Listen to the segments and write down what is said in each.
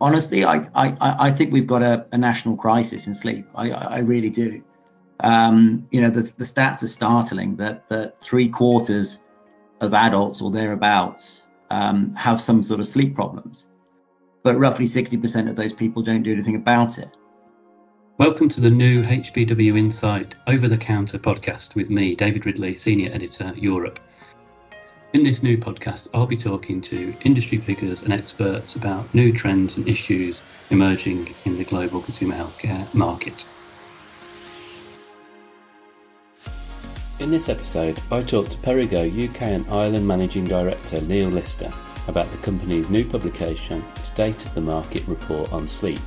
honestly, I, I, I think we've got a, a national crisis in sleep. I, I really do. Um, you know, the, the stats are startling that, that three quarters of adults or thereabouts um, have some sort of sleep problems, but roughly 60% of those people don't do anything about it. Welcome to the new HBW Insight over the counter podcast with me, David Ridley, Senior Editor, Europe. In this new podcast, I'll be talking to industry figures and experts about new trends and issues emerging in the global consumer healthcare market. In this episode, I talk to Perrigo UK and Ireland Managing Director Neil Lister about the company's new publication, State of the Market Report on Sleep.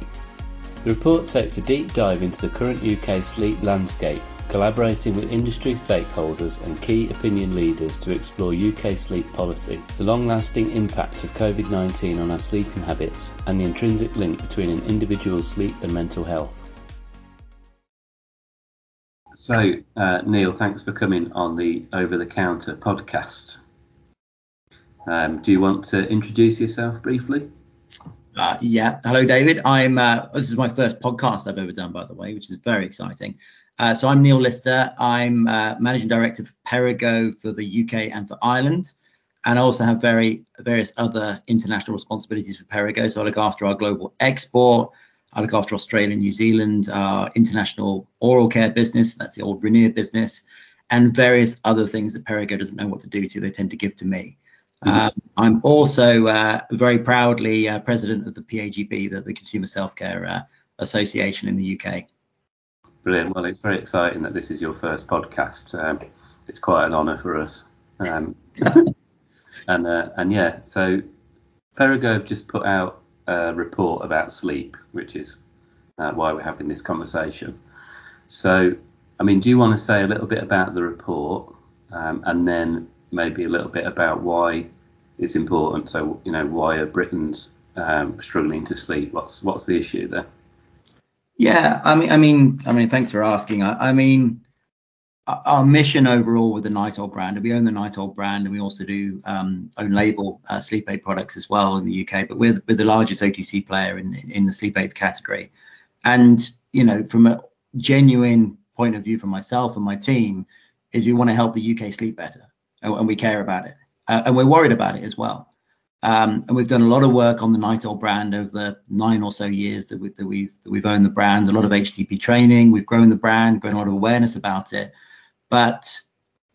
The report takes a deep dive into the current UK sleep landscape collaborating with industry stakeholders and key opinion leaders to explore UK sleep policy, the long lasting impact of COVID 19 on our sleeping habits, and the intrinsic link between an individual's sleep and mental health. So, uh, Neil, thanks for coming on the Over the Counter podcast. Um, do you want to introduce yourself briefly? Uh, yeah. Hello, David. I'm. Uh, this is my first podcast I've ever done, by the way, which is very exciting. Uh, so I'm Neil Lister. I'm uh, managing director for Perrigo for the UK and for Ireland, and I also have very various other international responsibilities for Perrigo. So I look after our global export. I look after Australia and New Zealand, our international oral care business. That's the old Ranir business, and various other things that Perrigo doesn't know what to do to. They tend to give to me. Mm-hmm. Um, I'm also uh, very proudly uh, president of the PAGB, the, the Consumer Self Care uh, Association in the UK. Brilliant. Well, it's very exciting that this is your first podcast. Um, it's quite an honour for us. Um, and uh, and yeah, so Perrigo have just put out a report about sleep, which is uh, why we're having this conversation. So, I mean, do you want to say a little bit about the report, um, and then maybe a little bit about why it's important? So, you know, why are Britons um, struggling to sleep? What's what's the issue there? Yeah, I mean, I mean, I mean, thanks for asking. I, I mean, our mission overall with the Nytol brand, and we own the Nytol brand, and we also do um, own label uh, sleep aid products as well in the UK. But we're, we're the largest OTC player in in the sleep aids category, and you know, from a genuine point of view for myself and my team, is we want to help the UK sleep better, and, and we care about it, uh, and we're worried about it as well. Um, and we've done a lot of work on the Nytol brand over the nine or so years that, we, that we've that we've owned the brand. A lot of HCP training. We've grown the brand, grown a lot of awareness about it. But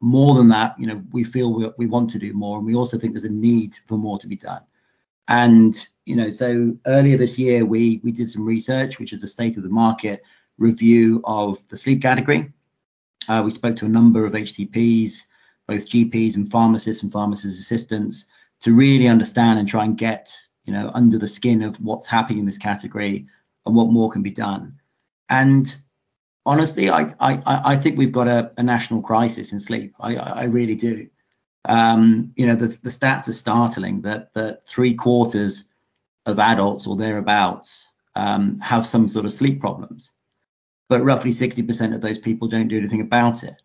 more than that, you know, we feel we, we want to do more, and we also think there's a need for more to be done. And you know, so earlier this year we we did some research, which is a state of the market review of the sleep category. Uh, we spoke to a number of HCPs, both GPs and pharmacists and pharmacist assistants to really understand and try and get you know under the skin of what's happening in this category and what more can be done. And honestly, I I, I think we've got a, a national crisis in sleep. I, I really do. Um, you know, the, the stats are startling that that three quarters of adults or thereabouts um, have some sort of sleep problems, but roughly 60% of those people don't do anything about it.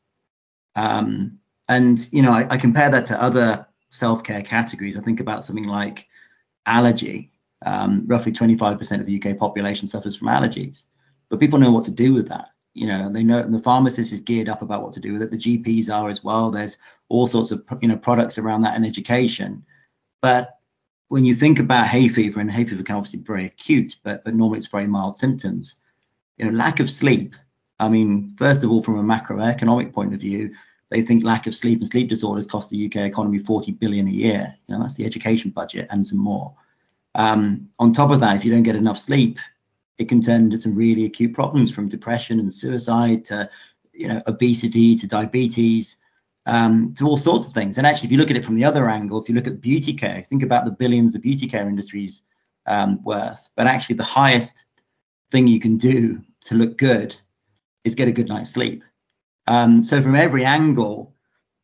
Um, and you know, I, I compare that to other self-care categories, I think about something like allergy. Um, roughly 25% of the UK population suffers from allergies, but people know what to do with that. You know, they know, and the pharmacist is geared up about what to do with it. The GPs are as well. There's all sorts of you know products around that and education. But when you think about hay fever, and hay fever can obviously be very acute, but but normally it's very mild symptoms. You know, lack of sleep. I mean, first of all, from a macroeconomic point of view, they think lack of sleep and sleep disorders cost the UK economy 40 billion a year. You know, that's the education budget and some more. Um, on top of that, if you don't get enough sleep, it can turn into some really acute problems from depression and suicide to, you know, obesity to diabetes, um, to all sorts of things. And actually, if you look at it from the other angle, if you look at beauty care, think about the billions the beauty care industry's um, worth. But actually, the highest thing you can do to look good is get a good night's sleep. Um, so from every angle,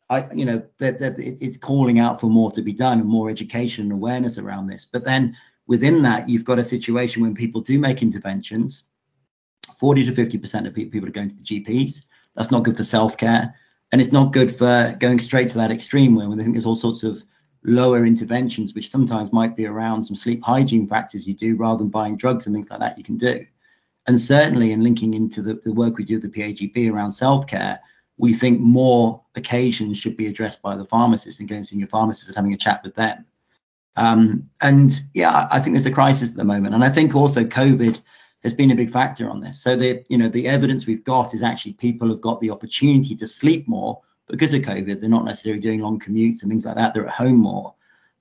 I, you know, that, that it's calling out for more to be done and more education and awareness around this. But then within that, you've got a situation when people do make interventions, 40 to 50% of people are going to the GPs. That's not good for self-care, and it's not good for going straight to that extreme where they think there's all sorts of lower interventions, which sometimes might be around some sleep hygiene factors you do rather than buying drugs and things like that you can do. And certainly in linking into the, the work we do with the PAGB around self-care, we think more occasions should be addressed by the pharmacist and going to your pharmacist and having a chat with them. Um, and yeah, I think there's a crisis at the moment. And I think also COVID has been a big factor on this. So the you know the evidence we've got is actually people have got the opportunity to sleep more because of COVID. They're not necessarily doing long commutes and things like that. They're at home more.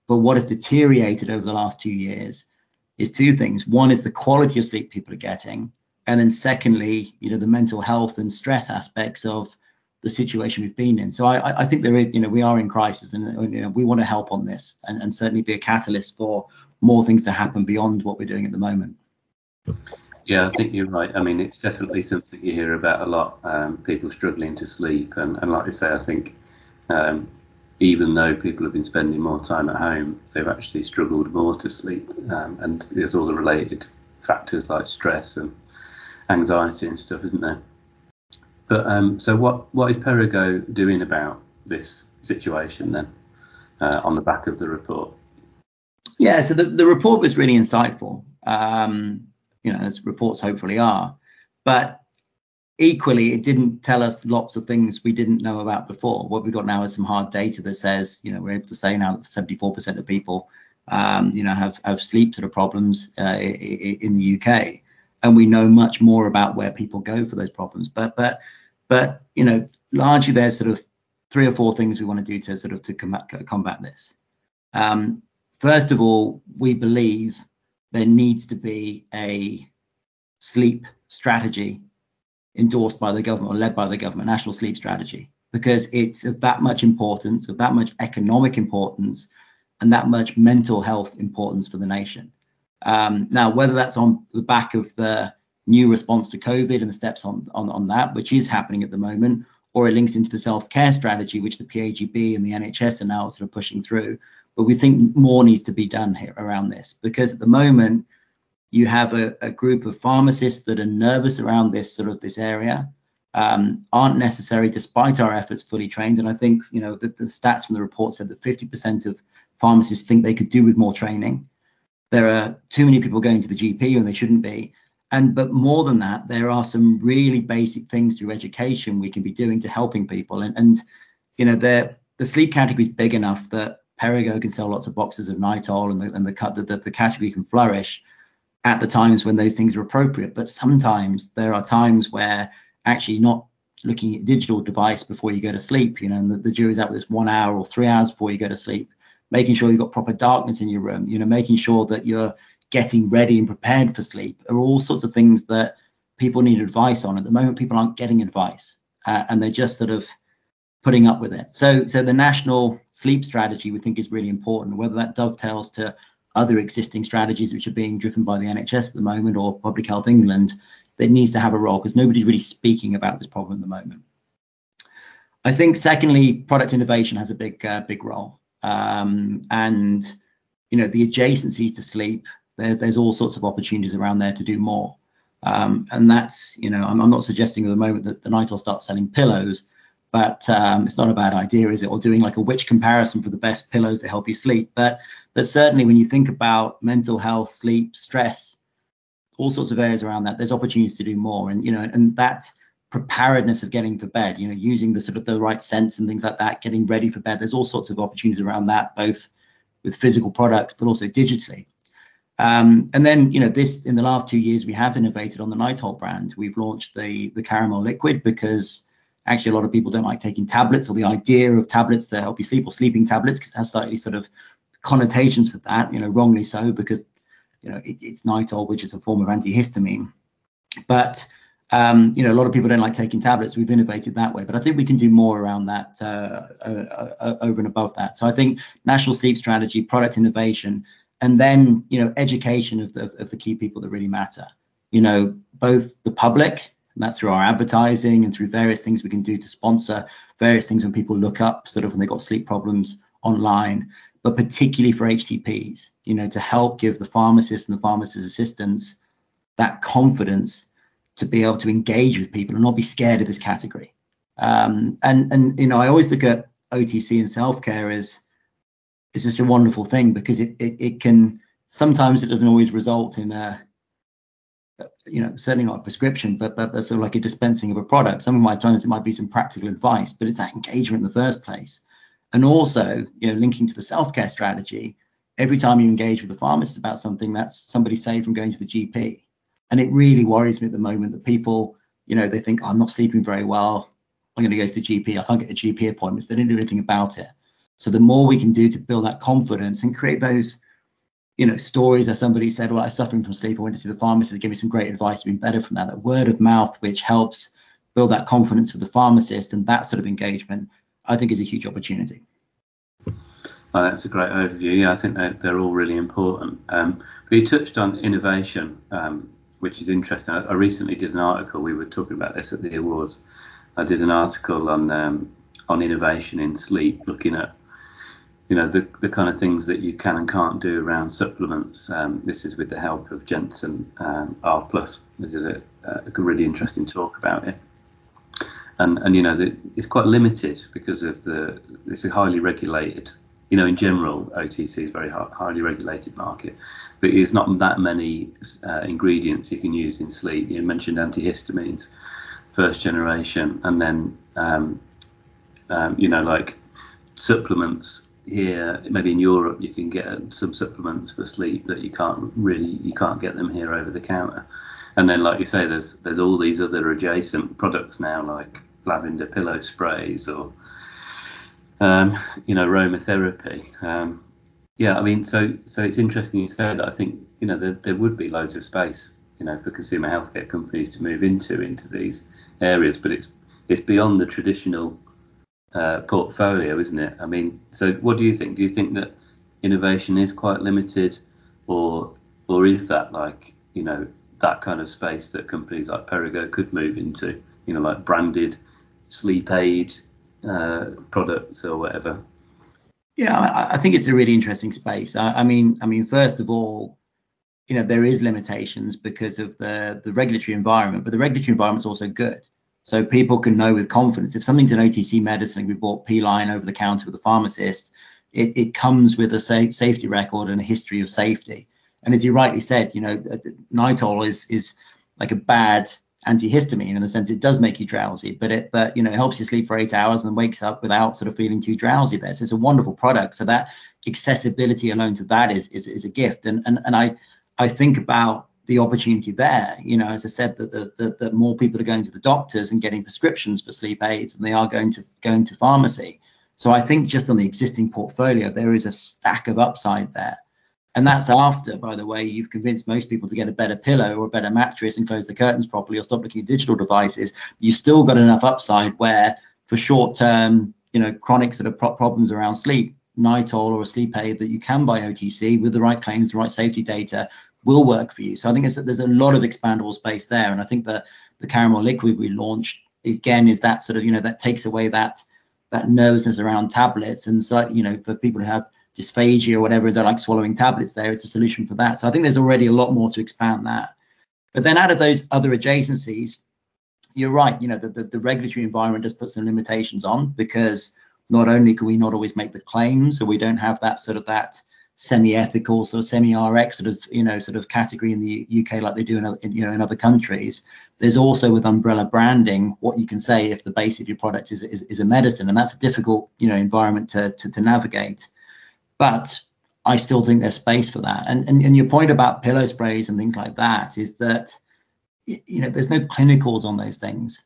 But what has deteriorated over the last two years is two things. One is the quality of sleep people are getting, and then secondly, you know, the mental health and stress aspects of the situation we've been in. So I, I think there is, you know, we are in crisis, and you know, we want to help on this, and, and certainly be a catalyst for more things to happen beyond what we're doing at the moment. Yeah, I think you're right. I mean, it's definitely something you hear about a lot. Um, people struggling to sleep, and, and like I say, I think um, even though people have been spending more time at home, they've actually struggled more to sleep, um, and there's all the related factors like stress and anxiety and stuff, isn't there? But um, so what what is Perrigo doing about this situation then, uh, on the back of the report? Yeah, so the, the report was really insightful. Um, you know, as reports hopefully are. But equally, it didn't tell us lots of things we didn't know about before. What we've got now is some hard data that says, you know, we're able to say now that 74% of people, um, you know, have have sleep sort of problems uh, in the UK, and we know much more about where people go for those problems. But but but you know, largely there's sort of three or four things we want to do to sort of to combat combat this. Um, first of all, we believe there needs to be a sleep strategy endorsed by the government or led by the government, national sleep strategy, because it's of that much importance, of that much economic importance, and that much mental health importance for the nation. Um, now, whether that's on the back of the new response to COVID and the steps on, on, on that, which is happening at the moment, or it links into the self-care strategy, which the PAGB and the NHS are now sort of pushing through, but we think more needs to be done here around this because at the moment you have a, a group of pharmacists that are nervous around this sort of this area, um, aren't necessary despite our efforts fully trained. And I think you know the, the stats from the report said that 50% of pharmacists think they could do with more training. There are too many people going to the GP when they shouldn't be. And but more than that, there are some really basic things through education we can be doing to helping people. And and you know the the sleep category is big enough that Perrigo can sell lots of boxes of Nytol and the and the, the, the category can flourish at the times when those things are appropriate. But sometimes there are times where actually not looking at digital device before you go to sleep, you know, and the, the jury's out with this one hour or three hours before you go to sleep, making sure you've got proper darkness in your room, you know, making sure that you're getting ready and prepared for sleep are all sorts of things that people need advice on. At the moment, people aren't getting advice uh, and they're just sort of putting up with it. So, so the national sleep strategy we think is really important. Whether that dovetails to other existing strategies which are being driven by the NHS at the moment or Public Health England, that needs to have a role because nobody's really speaking about this problem at the moment. I think secondly, product innovation has a big uh, big role, um, and you know the adjacencies to sleep. There, there's all sorts of opportunities around there to do more. Um, and that's, you know, I'm, I'm, not suggesting at the moment that the Nytol starts selling pillows, but um, it's not a bad idea, is it? Or doing like a Which comparison for the best pillows that help you sleep. But but certainly when you think about mental health, sleep, stress, all sorts of areas around that, there's opportunities to do more. And you know, and that preparedness of getting for bed, you know, using the sort of the right scents and things like that, getting ready for bed. There's all sorts of opportunities around that, both with physical products, but also digitally. Um, and then, you know, this in the last two years, we have innovated on the Nytol brand. We've launched the the caramel liquid because actually a lot of people don't like taking tablets or the idea of tablets to help you sleep or sleeping tablets because it has slightly sort of connotations with that, you know, wrongly so because you know it, it's Nytol, which is a form of antihistamine. But um, you know, a lot of people don't like taking tablets. We've innovated that way, but I think we can do more around that uh, uh, uh, over and above that. So I think national sleep strategy, product innovation, and then you know education of the of the key people that really matter. You know, both the public and that's through our advertising and through various things we can do to sponsor various things when people look up sort of when they've got sleep problems online, but particularly for HCPs, you know, to help give the pharmacist and the pharmacist assistants that confidence to be able to engage with people and not be scared of this category. Um, and and you know, I always look at OTC and self-care as is just a wonderful thing because it, it, it can sometimes it doesn't always result in a you know certainly not a prescription but, but, but sort of like a dispensing of a product. Some of my times it might be some practical advice but it's that engagement in the first place. And also you know linking to the self-care strategy every time you engage with the pharmacist about something that's somebody saved from going to the gp and it really worries me at the moment that people you know they think oh, i'm not sleeping very well. I'm going to go to the gp i can't get the gp appointments. They didn't do anything about it. So the more we can do to build that confidence and create those, you know, stories where somebody said, "Well, I am suffering from sleep. I went to see the pharmacist. They gave me some great advice. I've Been better from that." That word of mouth, which helps build that confidence with the pharmacist and that sort of engagement, I think is a huge opportunity. Well, that's a great overview. Yeah, I think they're, they're all really important. Um, but you touched on innovation, um, which is interesting. I, I, recently did an article. We were talking about this at the awards. I did an article on um, on innovation in sleep, looking at you know the the kind of things that you can and can't do around supplements. Um, this is with the help of Jensen um, R Plus. This is a, a, really interesting talk about it. And and you know the, it's quite limited because of the it's a highly regulated. You know, in general, OTC is very highly regulated market, but it's not that many uh, ingredients you can use in sleep. You mentioned antihistamines, first generation, and then um, um, you know like supplements here, maybe in Europe, you can get some supplements for sleep that you can't really you can't get them here over the counter. And then, like you say, there's there's all these other adjacent products now, like lavender pillow sprays or um, you know aromatherapy. Um, yeah, I mean, so so it's interesting you say that. I think you know there, there would be loads of space, you know, for consumer healthcare companies to move into into these areas, but it's it's beyond the traditional uh, portfolio, isn't it? I mean, so what do you think? Do you think that innovation is quite limited, or or is that like you know that kind of space that companies like Perrigo could move into? You know, like branded sleep aid uh, products or whatever. Yeah, I, I, think it's a really interesting space. I, I mean, I mean, first of all, you know, there is limitations because of the the regulatory environment, but the regulatory environment is also good. So people can know with confidence if something's an OTC medicine, we bought P-line over the counter with a pharmacist, it, it comes with a sa- safety record and a history of safety. And as you rightly said, you know, uh, Nytol is is like a bad antihistamine in the sense it does make you drowsy, but it but you know it helps you sleep for eight hours and then wakes up without sort of feeling too drowsy there. So it's a wonderful product. So that accessibility alone to that is is, is a gift. And and and I I think about the opportunity there. You know, as I said, that the, the, that more people are going to the doctors and getting prescriptions for sleep aids than they are going to going to pharmacy. So I think just on the existing portfolio, there is a stack of upside there. And that's after, by the way, you've convinced most people to get a better pillow or a better mattress and close the curtains properly or stop looking at digital devices. You've still got enough upside where, for short term, you know, chronic sort of pro- problems around sleep, Nytol or a sleep aid that you can buy OTC with the right claims, the right safety data will work for you. So I think there's a lot of expandable space there. And I think the the caramel liquid we launched again is that sort of you know that takes away that that nervousness around tablets and so you know for people who have dysphagia or whatever they like swallowing tablets there it's a solution for that so i think there's already a lot more to expand that but then out of those other adjacencies you're right you know the, the, the regulatory environment does put some limitations on because not only can we not always make the claims so we don't have that sort of that semi-ethical sort of semi-RX sort of you know sort of category in the UK like they do in, other, in, you know in other countries. There's also with umbrella branding what you can say if the base of your product is, is, is a medicine, and that's a difficult you know environment to, to, to navigate. But I still think there's space for that. And, and and your point about pillow sprays and things like that is that you know there's no clinicals on those things,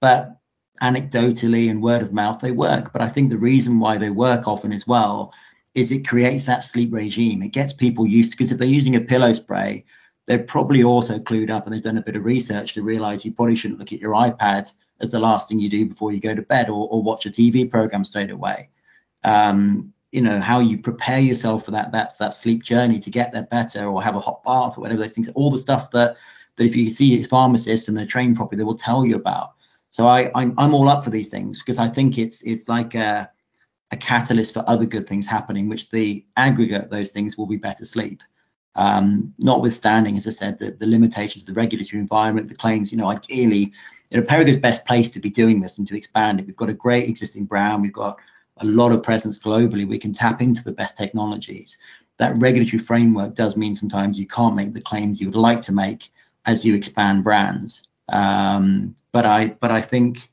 but anecdotally and word of mouth they work. But I think the reason why they work often as well is it creates that sleep regime. It gets people used to because if they're using a pillow spray, they're probably also clued up and they've done a bit of research to realize you probably shouldn't look at your iPad as the last thing you do before you go to bed or, or watch a TV program straight away. Um, you know how you prepare yourself for that that's that sleep journey to get there better or have a hot bath or whatever those things all the stuff that that if you see pharmacists and they're trained properly they will tell you about so i i'm, I'm all up for these things because i think it's it's like a a catalyst for other good things happening, which the aggregate those things will be better sleep. Um, notwithstanding, as I said, the, the limitations of the regulatory environment, the claims, you know, ideally, you know, Perrigo's best place to be doing this and to expand it. We've got a great existing brand. We've got a lot of presence globally, we can tap into the best technologies. That regulatory framework does mean sometimes you can't make the claims you would like to make as you expand brands. Um, but I but I think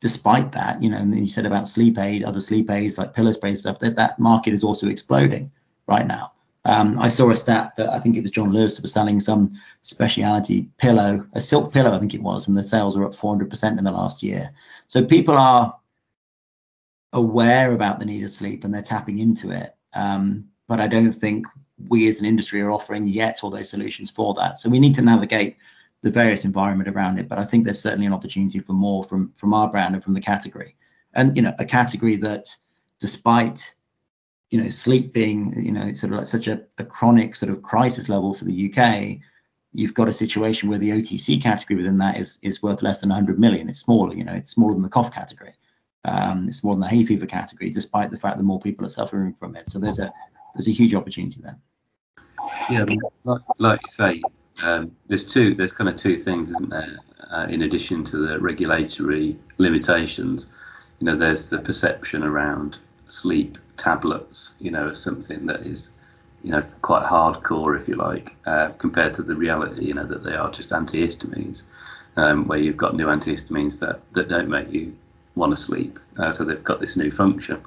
despite that, you know, and you said about sleep aid, other sleep aids like pillow spray stuff, that that market is also exploding right now. Um, I saw a stat that I think it was John Lewis was selling some specialty pillow, a silk pillow, I think it was, and the sales are up 400% in the last year. So people are aware about the need of sleep and they're tapping into it. Um, but I don't think we as an industry are offering yet all those solutions for that. So we need to navigate the various environment around it. But I think there's certainly an opportunity for more from from our brand and from the category. And you know, a category that, despite you know sleep being you know sort of like such a, a chronic sort of crisis level for the UK, you've got a situation where the OTC category within that is is worth less than 100 million. It's smaller, you know, it's smaller than the cough category. Um, it's more than the hay fever category, despite the fact that more people are suffering from it. So there's a there's a huge opportunity there. Yeah, like, like you say, um, there's two. There's kind of two things, isn't there? Uh, in addition to the regulatory limitations, you know, there's the perception around sleep tablets, you know, as something that is, you know, quite hardcore, if you like, uh, compared to the reality, you know, that they are just antihistamines, um, where you've got new antihistamines that that don't make you want to sleep. Uh, so they've got this new function.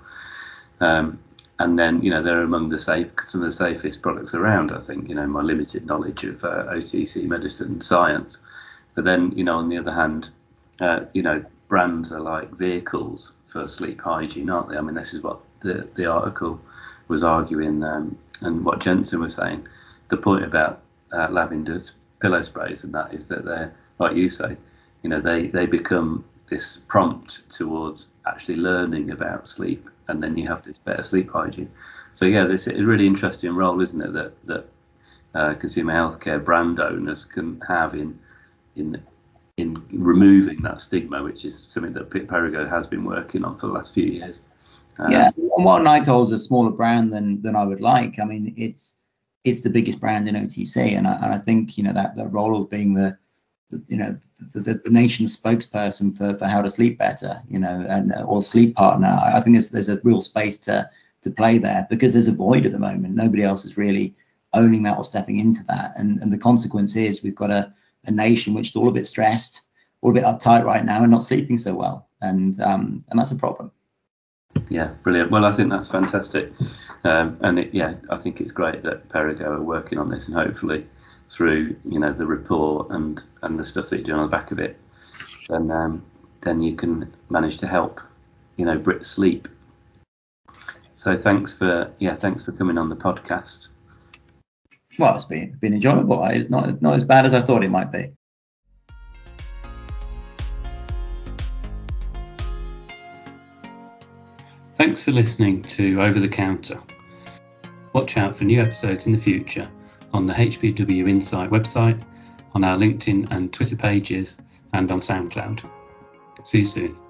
Um, and then you know they're among the safe some of the safest products around. I think you know my limited knowledge of uh, OTC medicine science, but then you know on the other hand, uh, you know brands are like vehicles for sleep hygiene, aren't they? I mean this is what the the article was arguing um, and what Jensen was saying. The point about uh, lavenders, pillow sprays, and that is that they're like you say, you know they they become this prompt towards actually learning about sleep, and then you have this better sleep hygiene. So yeah, this is a really interesting role, isn't it? That that uh, consumer healthcare brand owners can have in in in removing that stigma, which is something that Perrigo has been working on for the last few years. Um, yeah, and while Nytol is a smaller brand than than I would like, I mean it's it's the biggest brand in OTC, and I, and I think you know that that role of being the you know the, the, the, nation's spokesperson for, for how to sleep better you know and or sleep partner. I think there's there's a real space to to play there because there's a void at the moment. Nobody else is really owning that or stepping into that. And and the consequence is we've got a, a nation which is all a bit stressed all a bit uptight right now and not sleeping so well. And um and that's a problem. Yeah brilliant. Well i think that's fantastic. Um, and it, yeah i think it's great that Perrigo are working on this and hopefully through you know the report and and the stuff that you do on the back of it, then um, then you can manage to help you know Brit sleep. So thanks for yeah thanks for coming on the podcast. Well, it's been been enjoyable. It's not not as bad as I thought it might be. Thanks for listening to Over the Counter. Watch out for new episodes in the future on the HBW Insight website, on our LinkedIn and Twitter pages, and on SoundCloud. See you soon.